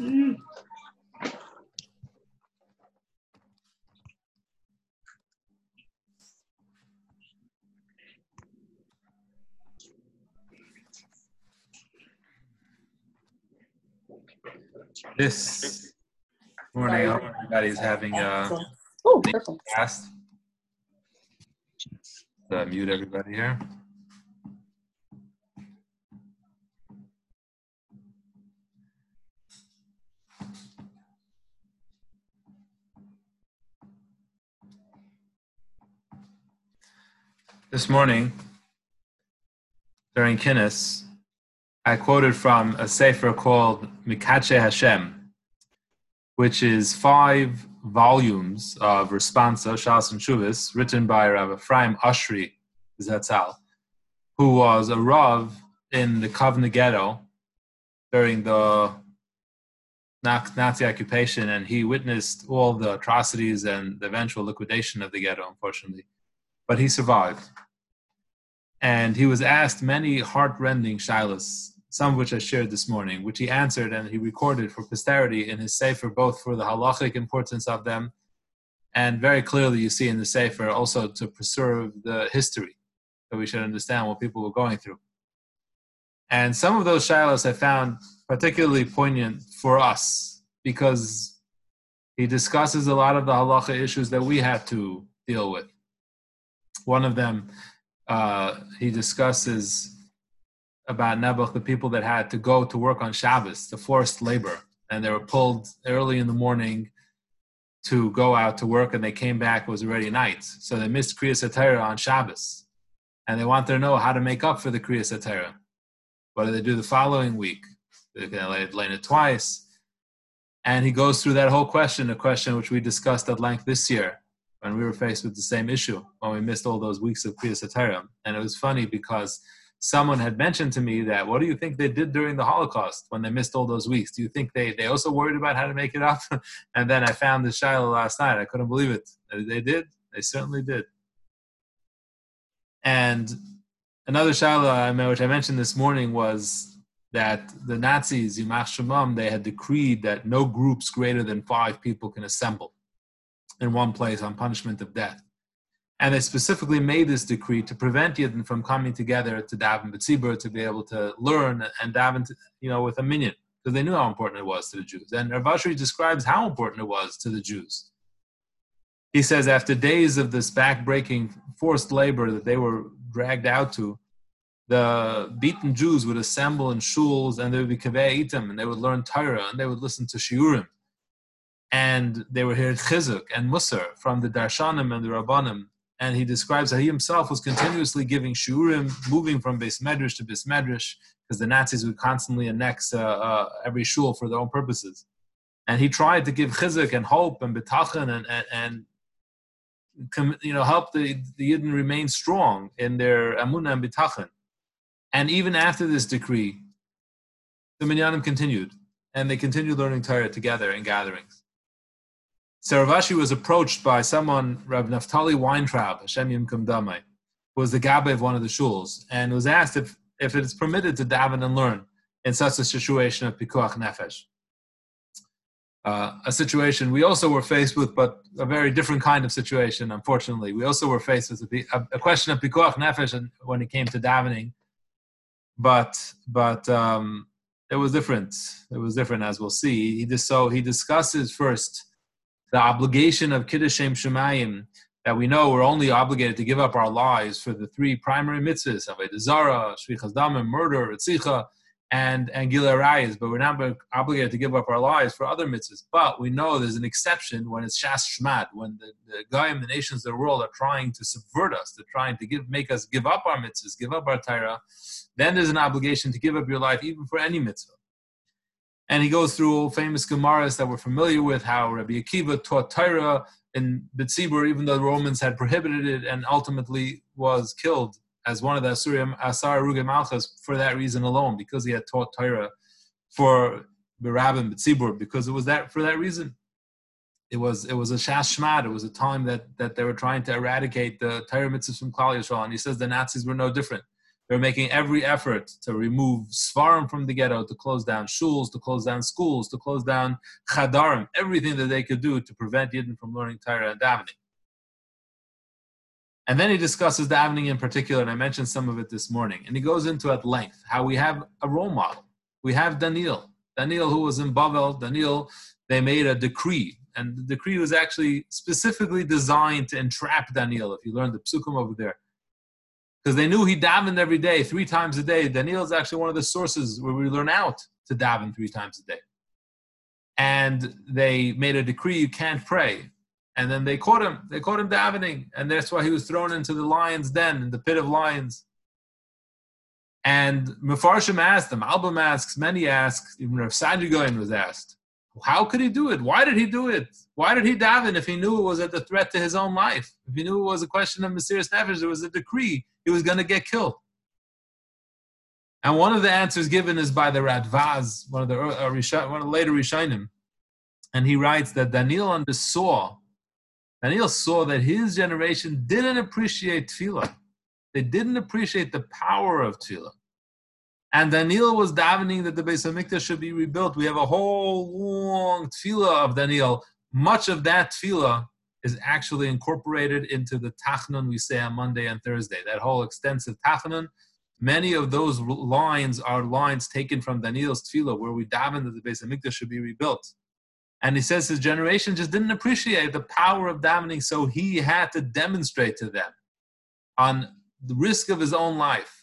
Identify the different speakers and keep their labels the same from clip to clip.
Speaker 1: Mm.
Speaker 2: This morning, everybody's having a
Speaker 1: Oh,
Speaker 2: fast. Uh, mute everybody here. This morning, during Kinnis, I quoted from a sefer called Mikache Hashem, which is five volumes of responsa, Shas and Shuvis, written by Rav Ephraim Oshry Zatzal, who was a Rav in the Kovna ghetto during the Nazi occupation, and he witnessed all the atrocities and the eventual liquidation of the ghetto, unfortunately. But he survived. And he was asked many heart-rending shilas, some of which I shared this morning, which he answered and he recorded for posterity in his sefer, both for the halachic importance of them, and very clearly you see in the sefer also to preserve the history, that we should understand what people were going through. And some of those shilas I found particularly poignant for us because he discusses a lot of the halacha issues that we have to deal with. One of them, uh, he discusses about Nebuch, the people that had to go to work on Shabbos, the forced labor, and they were pulled early in the morning to go out to work, and they came back it was already night, so they missed Kriyas Satira on Shabbos, and they want to know how to make up for the Kriyas Satira. What do they do the following week? They're going to lay it twice, and he goes through that whole question, a question which we discussed at length this year when we were faced with the same issue when we missed all those weeks of Kriya Satira, and it was funny because someone had mentioned to me that what do you think they did during the holocaust when they missed all those weeks? Do you think they, they also worried about how to make it up? And then i found the shiloh last night. I couldn't believe it. They did. They certainly did. And another shiloh which i mentioned this morning was that the nazis Yimach Shemam, they had decreed that no groups greater than five people can assemble in one place on punishment of death and they specifically made this decree to prevent Yidden from coming together to daven B'tzibur, to be able to learn and daven, you know, with a minyan, because they knew how important it was to the Jews. And Rav Oshry describes how important it was to the Jews. He says after days of this backbreaking forced labor that they were dragged out to, the beaten Jews would assemble in shuls and they would be kaveh itim, and they would learn Torah and they would listen to shiurim. And they would hear chizuk and musar from the darshanim and the rabbanim and he describes how he himself was continuously giving shiurim, moving from beis medrash to beis medrash, because the Nazis would constantly annex uh, uh, every shul for their own purposes. And he tried to give chizuk and hope and betachin and, and, and you know help the, the Yidden remain strong in their amunah and betachin. And even after this decree, the minyanim continued, and they continued learning Torah together in gatherings. Saravashi was approached by someone, Rav Naftali Weintraub, Hashem Yimkum Damai, who was the gabbai of one of the shuls, and was asked if, if it is permitted to daven and learn in such a situation of pikuach nefesh. Uh, a situation we also were faced with, but a very different kind of situation, unfortunately. We also were faced with a, a question of pikuach nefesh when it came to davening, but, but um, it was different. It was different, as we'll see. He just, so he discusses first the obligation of Kiddush Shem Shemayim that we know we're only obligated to give up our lives for the three primary mitzvahs, Avodah Zarah, Shvichas Damim, murder, Ritzicha, and, and Gila but we're not obligated to give up our lives for other mitzvahs. But we know there's an exception when it's Shas Shmat, when the, the Goyim, the nations of the world, are trying to subvert us, they're trying to give, make us give up our mitzvahs, give up our Torah, then there's an obligation to give up your life even for any mitzvah. And he goes through all famous Gemaras that we're familiar with, how Rabbi Akiva taught Torah in B'tzibur, even though the Romans had prohibited it and ultimately was killed as one of the Asurim, Asar Ruge Malchus for that reason alone, because he had taught Torah for Berabim B'tzibur, because it was that for that reason. It was it was a shas shmad. It was a time that that they were trying to eradicate the Torah mitzvahs from Klal Yisrael, and he says the Nazis were no different. They were making every effort to remove Svarim from the ghetto, to close down shuls, to close down schools, to close down chadarim, everything that they could do to prevent Yidden from learning Torah and davening. And then he discusses davening in particular, and I mentioned some of it this morning. And he goes into at length how we have a role model. We have Daniel. Daniel, who was in Babel, Daniel, they made a decree. And the decree was actually specifically designed to entrap Daniel, if you learn the psukim over there. Because they knew he davened every day, three times a day. Daniel is actually one of the sources where we learn out to daven three times a day. And they made a decree you can't pray and then they caught him. They caught him davening, and that's why he was thrown into the lion's den, in the pit of lions. And Mefarshim asked him, Album asks, many ask, even Rav Saadia Gaon was asked, how could he do it? Why did he do it? Why did he daven if he knew it was at the threat to his own life? If he knew it was a question of Mesiris Nefesh, it was a decree, he was going to get killed. And one of the answers given is by the Radvaz, one of the, uh, one of the later Rishonim. And he writes that Daniel undersaw Daniel saw that his generation didn't appreciate tefillah. They didn't appreciate the power of tefillah. And Daniel was davening that the Beis Hamikdash should be rebuilt. We have a whole long tefillah of Daniel. Much of that tefillah is actually incorporated into the Tachnun we say on Monday and Thursday. That whole extensive Tachnun. Many of those lines are lines taken from Daniel's tefillah, where we daven that the Beis Hamikdash should be rebuilt. And he says his generation just didn't appreciate the power of davening, so he had to demonstrate to them on the risk of his own life.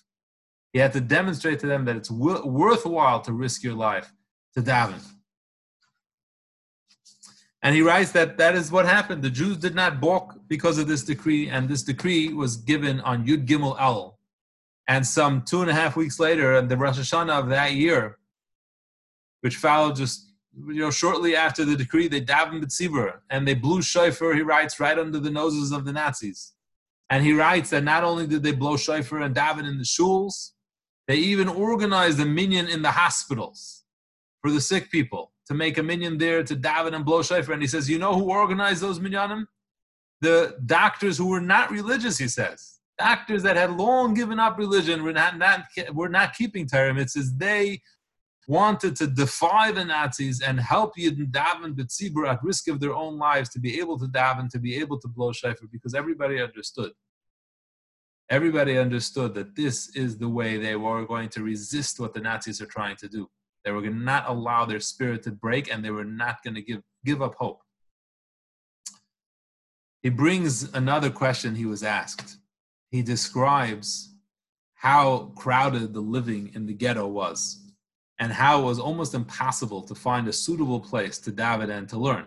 Speaker 2: He had to demonstrate to them that it's worthwhile to risk your life to daven. And he writes that that is what happened. The Jews did not balk because of this decree, and this decree was given on Yud Gimel El. And some two and a half weeks later, in the Rosh Hashanah of that year, which followed just you know, shortly after the decree, they davened B'tzibur and they blew shofar, he writes, right under the noses of the Nazis. And he writes that not only did they blow shofar and daven in the shuls, they even organized a minyan in the hospitals for the sick people to make a minyan there to daven and blow shofar. And he says, you know who organized those minyanim? The doctors who were not religious, he says. Doctors that had long given up religion were not, not, were not keeping Torah. It says they wanted to defy the Nazis and help Yidden daven b'tzibur at risk of their own lives to be able to daven, to be able to blow shofar, because everybody understood. Everybody understood that this is the way they were going to resist what the Nazis are trying to do. They were going to not allow their spirit to break, and they were not going to give give up hope. He brings another question he was asked. He describes how crowded the living in the ghetto was and how it was almost impossible to find a suitable place to daven and to learn.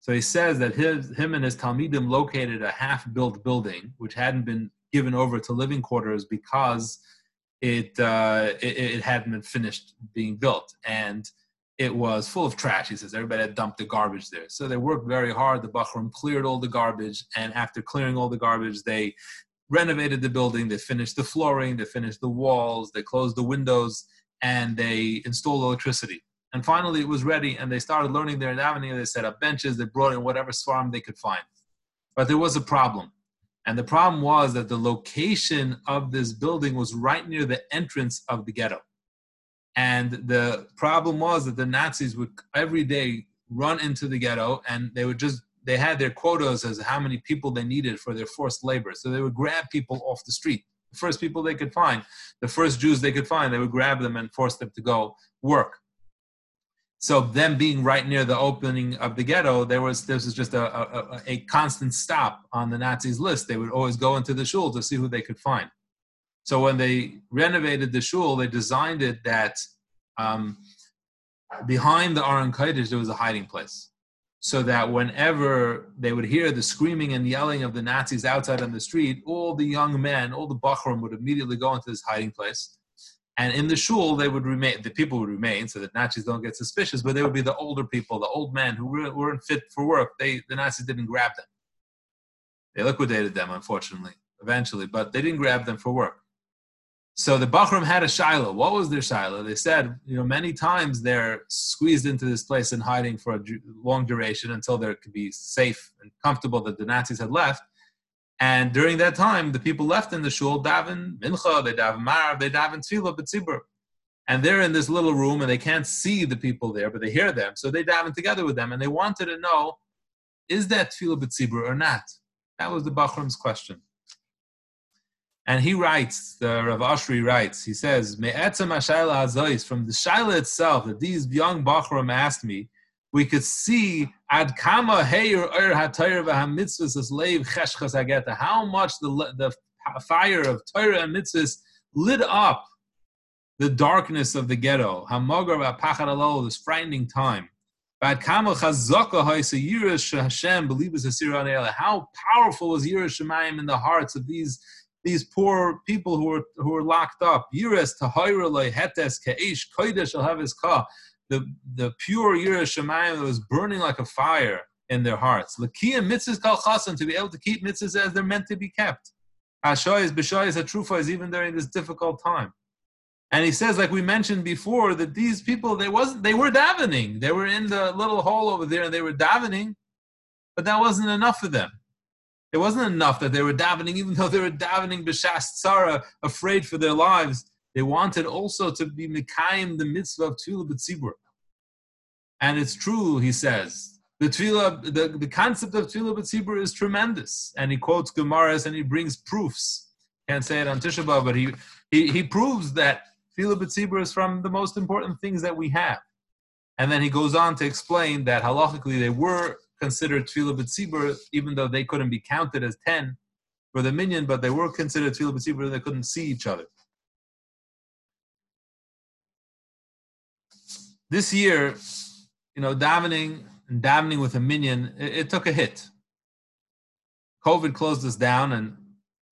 Speaker 2: So he says that his, him and his Talmidim located a half-built building, which hadn't been given over to living quarters because it, uh, it, it hadn't been finished being built, and it was full of trash. He says everybody had dumped the garbage there, so they worked very hard. The Bachram cleared all the garbage, and after clearing all the garbage, they renovated the building. They finished the flooring, they finished the walls, they closed the windows, and they installed electricity. And finally, it was ready, and they started learning there in Avenue. They set up benches, they brought in whatever swarm they could find. But there was a problem. And the problem was that the location of this building was right near the entrance of the ghetto. And the problem was that the Nazis would every day run into the ghetto and they would just, they had their quotas as how many people they needed for their forced labor. So they would grab people off the street the first people they could find, the first Jews they could find, they would grab them and force them to go work. So them being right near the opening of the ghetto, there was this was just a, a, a constant stop on the Nazis' list. They would always go into the shul to see who they could find. So when they renovated the shul, they designed it that um, behind the Aron Kodesh there was a hiding place so that whenever they would hear the screaming and yelling of the Nazis outside on the street, all the young men, all the Bachram would immediately go into this hiding place. And in the shul, they would remain, the people would remain so that Nazis don't get suspicious, but they would be the older people, the old men who weren't fit for work. They, the Nazis didn't grab them. They liquidated them, unfortunately, eventually, but they didn't grab them for work. So the Bachram had a Shiloh. What was their Shiloh? They said, you know, many times they're squeezed into this place and hiding for a long duration until they could be safe and comfortable that the Nazis had left. And during that time, the people left in the shul daven mincha, they daven marav, they daven tefillah b'tzibur. And they're in this little room and they can't see the people there, but they hear them. So they daven together with them and they wanted to know, is that tefillah b'tzibur or not? That was the Bachram's question. And he writes, the Rav Oshry writes, he says, from the shaila itself, that these young Bachram asked me, we could see ad kama heir er ageta, how much the, the fire of Torah and mitzvahs lit up the darkness of the ghetto, hamagar v'apachad alol, this frightening time. How powerful was yirish Shemayim in the hearts of these these poor people who were who were locked up. Yiras hetes. The the pure Yiras Shemayim that was burning like a fire in their hearts. Lakia mitzvahs kal chasan to be able to keep mitzvahs as they're meant to be kept. Ashoyes b'shoyes hatrufa is even during this difficult time. And he says, like we mentioned before, that these people they wasn't they were davening. They were in the little hole over there and they were davening, but that wasn't enough for them. It wasn't enough that they were davening, even though they were davening b'shas tzara, afraid for their lives. They wanted also to be mekayim the mitzvah of tefillah b'tzibur. And it's true, he says. The tefillah, the, the concept of tefillah b'tzibur is tremendous. And he quotes Gemaras and he brings proofs. Can't say it on Tisha B'Av, but he, he, he proves that tefillah b'tzibur is from the most important things that we have. And then he goes on to explain that halachically they were considered tefillah b'tzibur, even though they couldn't be counted as ten for the minion, but they were considered tefillah b'tzibur. They couldn't see each other. This year, you know, davening and davening with a minion, it, it took a hit. COVID closed us down, and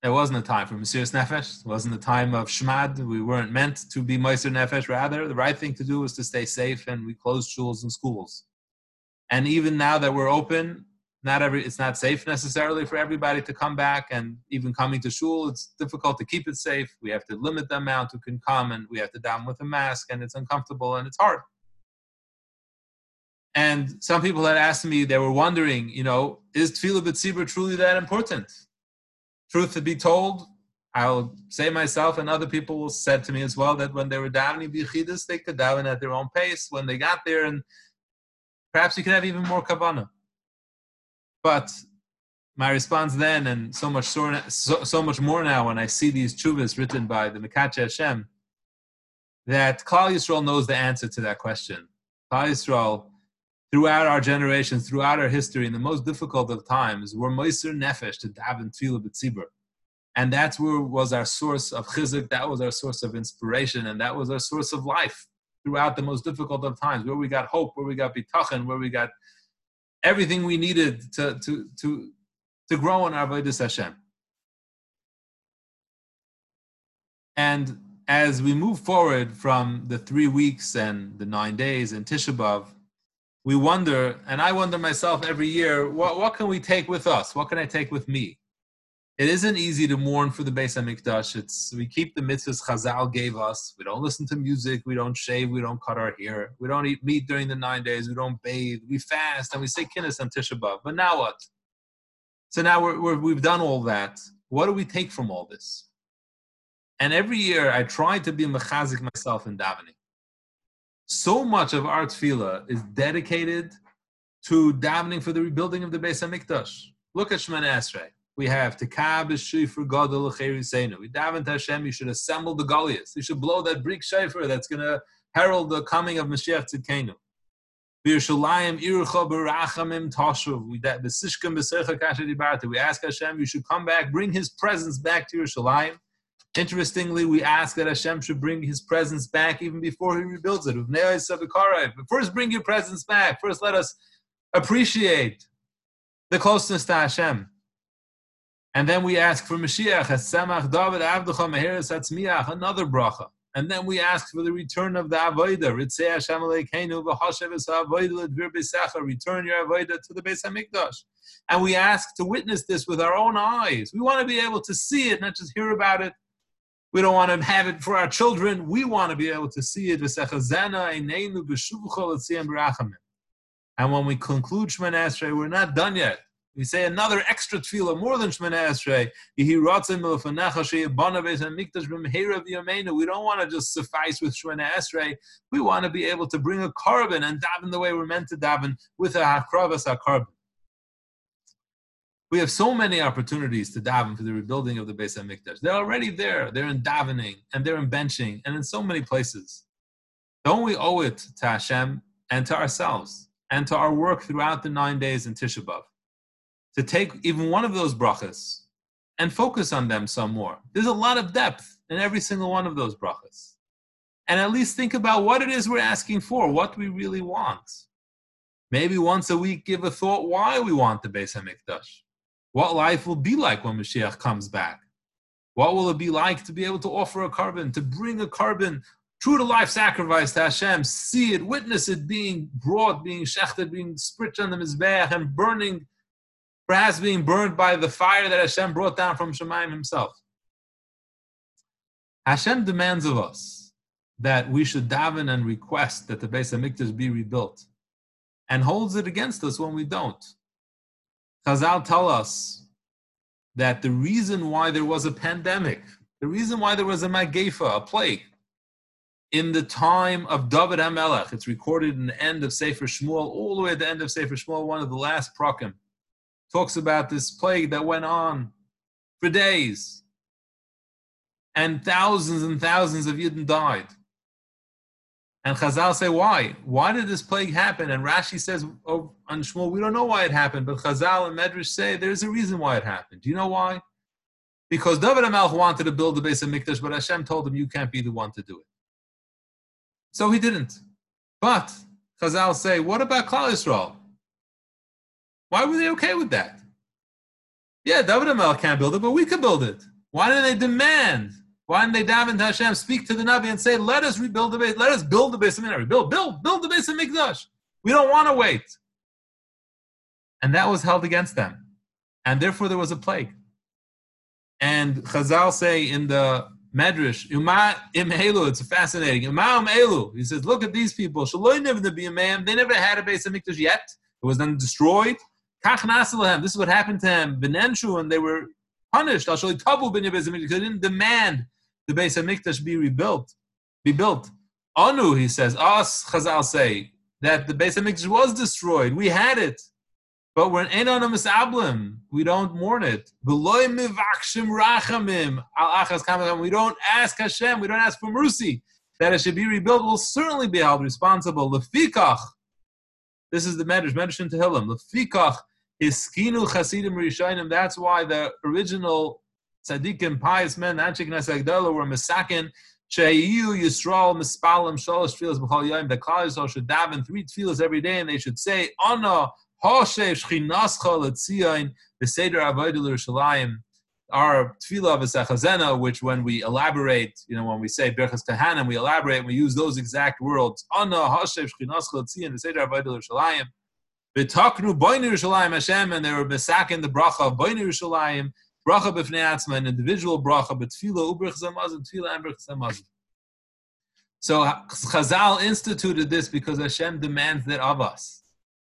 Speaker 2: it wasn't a time for Mesiras Nefesh. It wasn't a time of Shmad. We weren't meant to be Meiser Nefesh. Rather, the right thing to do was to stay safe, and we closed schools and schools. And even now that we're open, not every it's not safe necessarily for everybody to come back and even coming to shul it's difficult to keep it safe we have to limit the amount who can come and we have to down with a mask and it's uncomfortable and it's hard and some people had asked me they were wondering you know is tefillah b'tzibur truly that important truth to be told I'll say myself and other people said to me as well that when they were davening bichidus, they could daven at their own pace. When they got there and Perhaps you could have even more kavana. But my response then, and so much so, so much more now when I see these chuvas written by the Mekache Hashem, that Klal Yisrael knows the answer to that question. Klal Yisrael, throughout our generations, throughout our history, in the most difficult of times, were moiser nefesh to daven tefillah b'tzibur. And that's where was our source of chizuk, that was our source of inspiration, and that was our source of life throughout the most difficult of times, where we got hope, where we got bitachon, where we got everything we needed to, to, to, to grow in our Avodah Hashem. And as we move forward from the three weeks and the nine days and Tisha B'Av, we wonder, and I wonder myself every year, what, what can we take with us? What can I take with me? it isn't easy to mourn for the Beis Hamikdash. It's we keep the mitzvahs Chazal gave us. We don't listen to music. We don't shave. We don't cut our hair. We don't eat meat during the nine days. We don't bathe. We fast and we say kinnis on Tisha B'av. But now what? So now we're, we have done all that. What do we take from all this? And every year I try to be mechazik myself in davening. So much of our tefillah is dedicated to davening for the rebuilding of the Beis Hamikdash. Look at Shemana Esrei we have Tekab Shifr Gadol Seinu. We daven to Hashem, you should assemble the Goliaths. You should blow that Greek shofar that's going to herald the coming of Mashiach Tzidkenu. We ask Hashem, you should come back, bring His presence back to Yerushalayim. Interestingly, we ask that Hashem should bring His presence back even before He rebuilds it. First, bring your presence back. First, let us appreciate the closeness to Hashem. And then we ask for Mashiach, another bracha. And then we ask for the return of the Avodah, return your Avodah to the Beis HaMikdash. And we ask to witness this with our own eyes. We want to be able to see it, not just hear about it. We don't want to have it for our children. We want to be able to see it. And when we conclude Shemana Esrei, we're not done yet. We say another extra tefillah, more than Shemana Esrei. We don't want to just suffice with Shemana Esrei. We want to be able to bring a korban and daven the way we're meant to daven with a hakravas hakarbon. We have so many opportunities to daven for the rebuilding of the Beis Hamikdash. They're already there. They're in davening and they're in benching and in so many places. Don't we owe it to Hashem and to ourselves and to our work throughout the nine days in Tisha B'av to take even one of those brachas and focus on them some more? There's a lot of depth in every single one of those brachas. And at least think about what it is we're asking for, what we really want. Maybe once a week give a thought why we want the Beis Hamikdash what life will be like when Mashiach comes back. What will it be like to be able to offer a korban, to bring a korban, true to life sacrifice to Hashem, see it, witness it being brought, being shechted, being spritz on the Mizbeach, and burning, perhaps being burned by the fire that Hashem brought down from Shemaim himself. Hashem demands of us that we should daven and request that the Beis Hamikdash be rebuilt, and holds it against us when we don't. Chazal tell us that the reason why there was a pandemic, the reason why there was a magefa, a plague, in the time of David HaMelech, it's recorded in the end of Sefer Shmuel, all the way at the end of Sefer Shmuel, one of the last prokim, talks about this plague that went on for days. And thousands and thousands of Yidden died. And Chazal say, why? Why did this plague happen? And Rashi says oh, on Shmuel, we don't know why it happened, but Chazal and Medrash say there's a reason why it happened. Do you know why? Because David HaMelech wanted to build the Beis Hamikdash, but Hashem told him, you can't be the one to do it. So he didn't. But Chazal say, what about Klal Yisrael? Why were they okay with that? Yeah, David HaMelech can't build it, but we can build it. Why didn't they demand why didn't they daven to Hashem, speak to the Navi and say, let us rebuild the base, let us build the base of Mikdash. Build, build, build the base of Mikdash. We don't want to wait. And that was held against them. And therefore there was a plague. And Chazal say in the Medrash, Uma im Elu, it's fascinating. Uma im. He says, look at these people. Shaloi never the Biyamam. They never had a base of Mikdash yet. It was then destroyed. This is what happened to them. Benenshu, and they were punished. They didn't demand the Beis Hamikdash be rebuilt, be built. Anu, he says, us Chazal say that the Beis Hamikdash was destroyed. We had it, but we're in on misablim. We don't mourn it. We don't ask Hashem. We don't ask for mercy that it should be rebuilt. We'll certainly be held responsible. Lefikach. This is the Medrash, Medrash in Tehillim. Lefikach Hiskinu Chasidim Rishonim. That's why the original tzaddikim, pious men, Anshik Nesagdala were misakin. Sheyu Yisrael mispalim shalosh tefillas b'chol yom. The Klal Yisrael should daven three tefillas every day, and they should say, "Ana Hoshev Shchinascha Letzion B'Seder Avodah Yerushalayim." Our tefillah v'sechazena, which when we elaborate, you know, when we say Berchas Kahanim, we elaborate, and we use those exact words. Ana Hoshev Shchinascha Letzion B'Seder Avodah Yerushalayim. V'taknu Boinu Yerushalayim Hashem, and they were misakin the bracha of Boinu Yerushalayim bracha b'fnei an individual bracha, but tefillah ubrich zamazim, tefillah. So Chazal instituted this because Hashem demands that of us.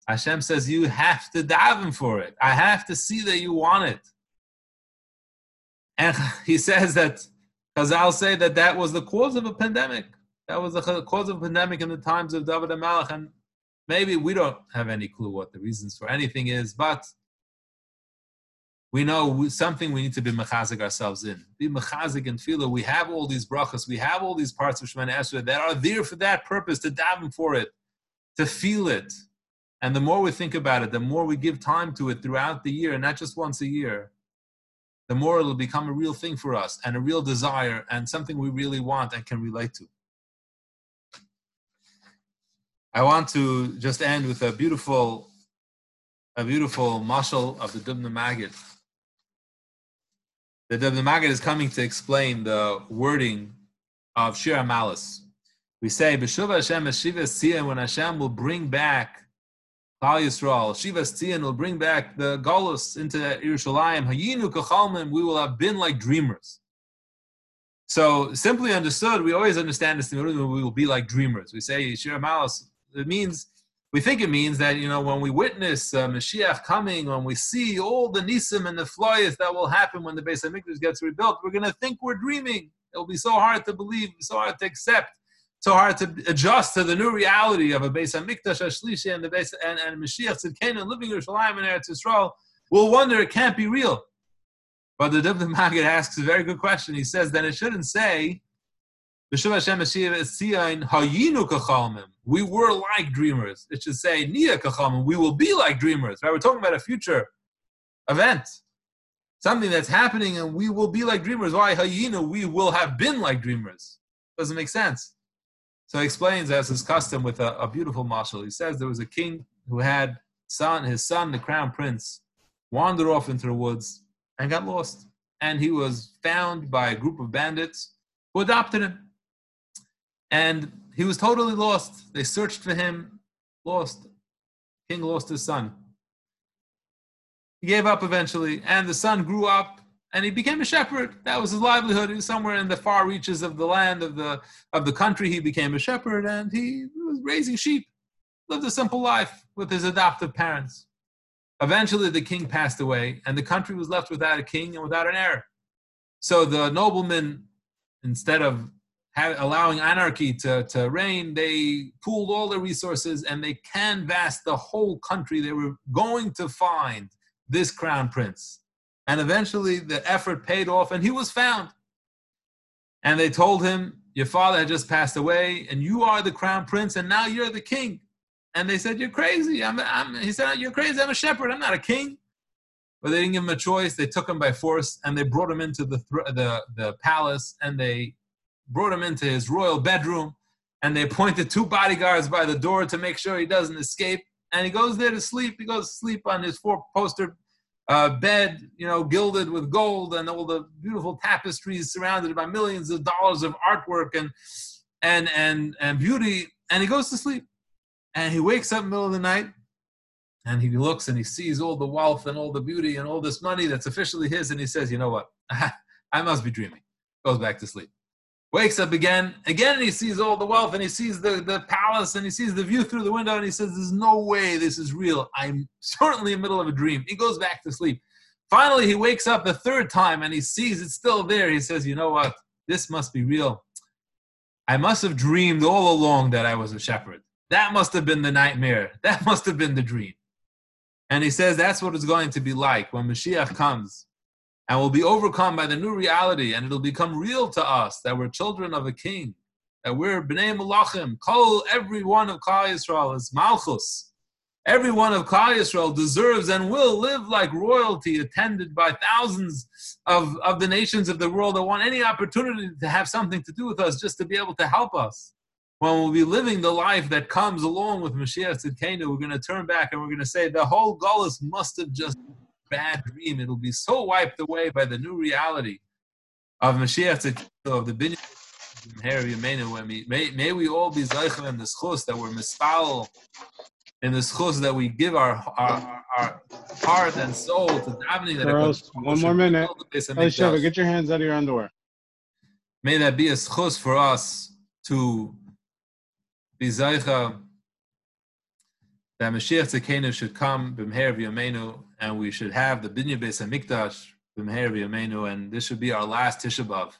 Speaker 2: Hashem says you have to daven for it. I have to see that you want it. And he says that Chazal say that that was the cause of a pandemic. That was the cause of a pandemic in the times of David and Malach. And maybe we don't have any clue what the reasons for anything is, but we know something we need to be mechazik ourselves in. Be mechazik and feel it. We have all these brachas. We have all these parts of Shemana Esrei that are there for that purpose, to daven for it, to feel it. And the more we think about it, the more we give time to it throughout the year, and not just once a year, the more it'll become a real thing for us and a real desire and something we really want and can relate to. I want to just end with a beautiful, a beautiful mashal of the Dubno Maggid the, the Maggid is coming to explain the wording of Shir Malice. We say, B'shuva Hashem Shiva Tzion, when Hashem will bring back Klal Yisrael, Shiva Tzion will bring back the Golus into Yerushalayim, Hayinu Kachalmim, we will have been like dreamers. So, simply understood, we always understand this, we will be like dreamers. We say, Shir Malice, it means we think it means that you know when we witness uh, Mashiach coming, when we see all the nisim and the floyas that will happen when the Beis Hamikdash gets rebuilt, we're going to think we're dreaming. It'll be so hard to believe, so hard to accept, so hard to adjust to the new reality of a Beis Hamikdash Ashlishi and the Beis and, and Mashiach Tzidkenu living in Yerushalayim and Eretz Yisrael. We'll wonder it can't be real. But the Dubno Maggid asks a very good question. He says that it shouldn't say we were like dreamers. It should say, Niya Kachalmim, we will be like dreamers. Right? We're talking about a future event, something that's happening, and we will be like dreamers. Why? Hayinu, we will have been like dreamers. Doesn't make sense. So he explains, as his custom, with a, a beautiful marshal. He says there was a king who had son, his son, the crown prince, wandered off into the woods and got lost. And he was found by a group of bandits who adopted him. And he was totally lost. They searched for him, lost. King lost his son. He gave up eventually, and the son grew up and he became a shepherd. That was his livelihood. He was somewhere in the far reaches of the land of the of the country. He became a shepherd and he was raising sheep. Lived a simple life with his adoptive parents. Eventually, the king passed away, and the country was left without a king and without an heir. So the nobleman, instead of have, allowing anarchy to, to reign, they pooled all their resources and they canvassed the whole country. They were going to find this crown prince. And eventually the effort paid off and he was found. And they told him, Your father had just passed away and you are the crown prince and now you're the king. And they said, You're crazy. I'm, I'm, he said, You're crazy. I'm a shepherd. I'm not a king. But they didn't give him a choice. They took him by force and they brought him into the, the, the palace and they brought him into his royal bedroom, and they appointed two bodyguards by the door to make sure he doesn't escape. And he goes there to sleep. He goes to sleep on his four-poster uh, bed, you know, gilded with gold and all the beautiful tapestries surrounded by millions of dollars of artwork and and and and beauty. And he goes to sleep, and he wakes up in the middle of the night, and he looks and he sees all the wealth and all the beauty and all this money that's officially his, and he says, "You know what? I must be dreaming." Goes back to sleep wakes up again. Again, he sees all the wealth and he sees the, the palace and he sees the view through the window and he says, There's no way this is real. I'm certainly in the middle of a dream. He goes back to sleep. Finally, he wakes up the third time and he sees it's still there. He says, You know what? This must be real. I must have dreamed all along that I was a shepherd. That must have been the nightmare. That must have been the dream. And he says that's what it's going to be like when Mashiach comes and we'll be overcome by the new reality, and it'll become real to us that we're children of a king, that we're bnei malachim. Call every one of Klal Yisrael is malchus. Every one of Klal Yisrael deserves and will live like royalty, attended by thousands of, of the nations of the world that want any opportunity to have something to do with us, just to be able to help us. When we'll be living the life that comes along with Mashiach Tzidkenu, we're going to turn back and we're going to say the whole Gullus must have just bad dream. It'll be so wiped away by the new reality of Mashiach of the Binyan May, may we all be zeichen in the schus that we're mispal in the schus that we give our, our, our heart and soul to davening.
Speaker 1: That one more minute. Hey, Sheva, get your hands out of your underwear.
Speaker 2: May that be a schus for us to be zeicha that Mashiach Tzidkenu should come b'mher v'yameinu, and we should have the Binyan Beis Hamikdash b'mher v'yameinu, and this should be our last Tisha B'av.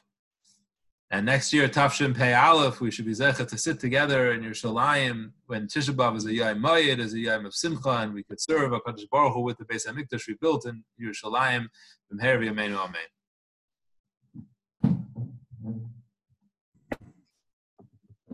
Speaker 2: And next year, Tafshin Pei Aleph, we should be zecha to sit together in Yerushalayim when Tisha B'av is a Yom Mayid, is a Yom of Simcha, and we could serve a Baruch Hu with the Beis Hamikdash rebuilt in Yerushalayim. B'mher v'yameinu, Amen.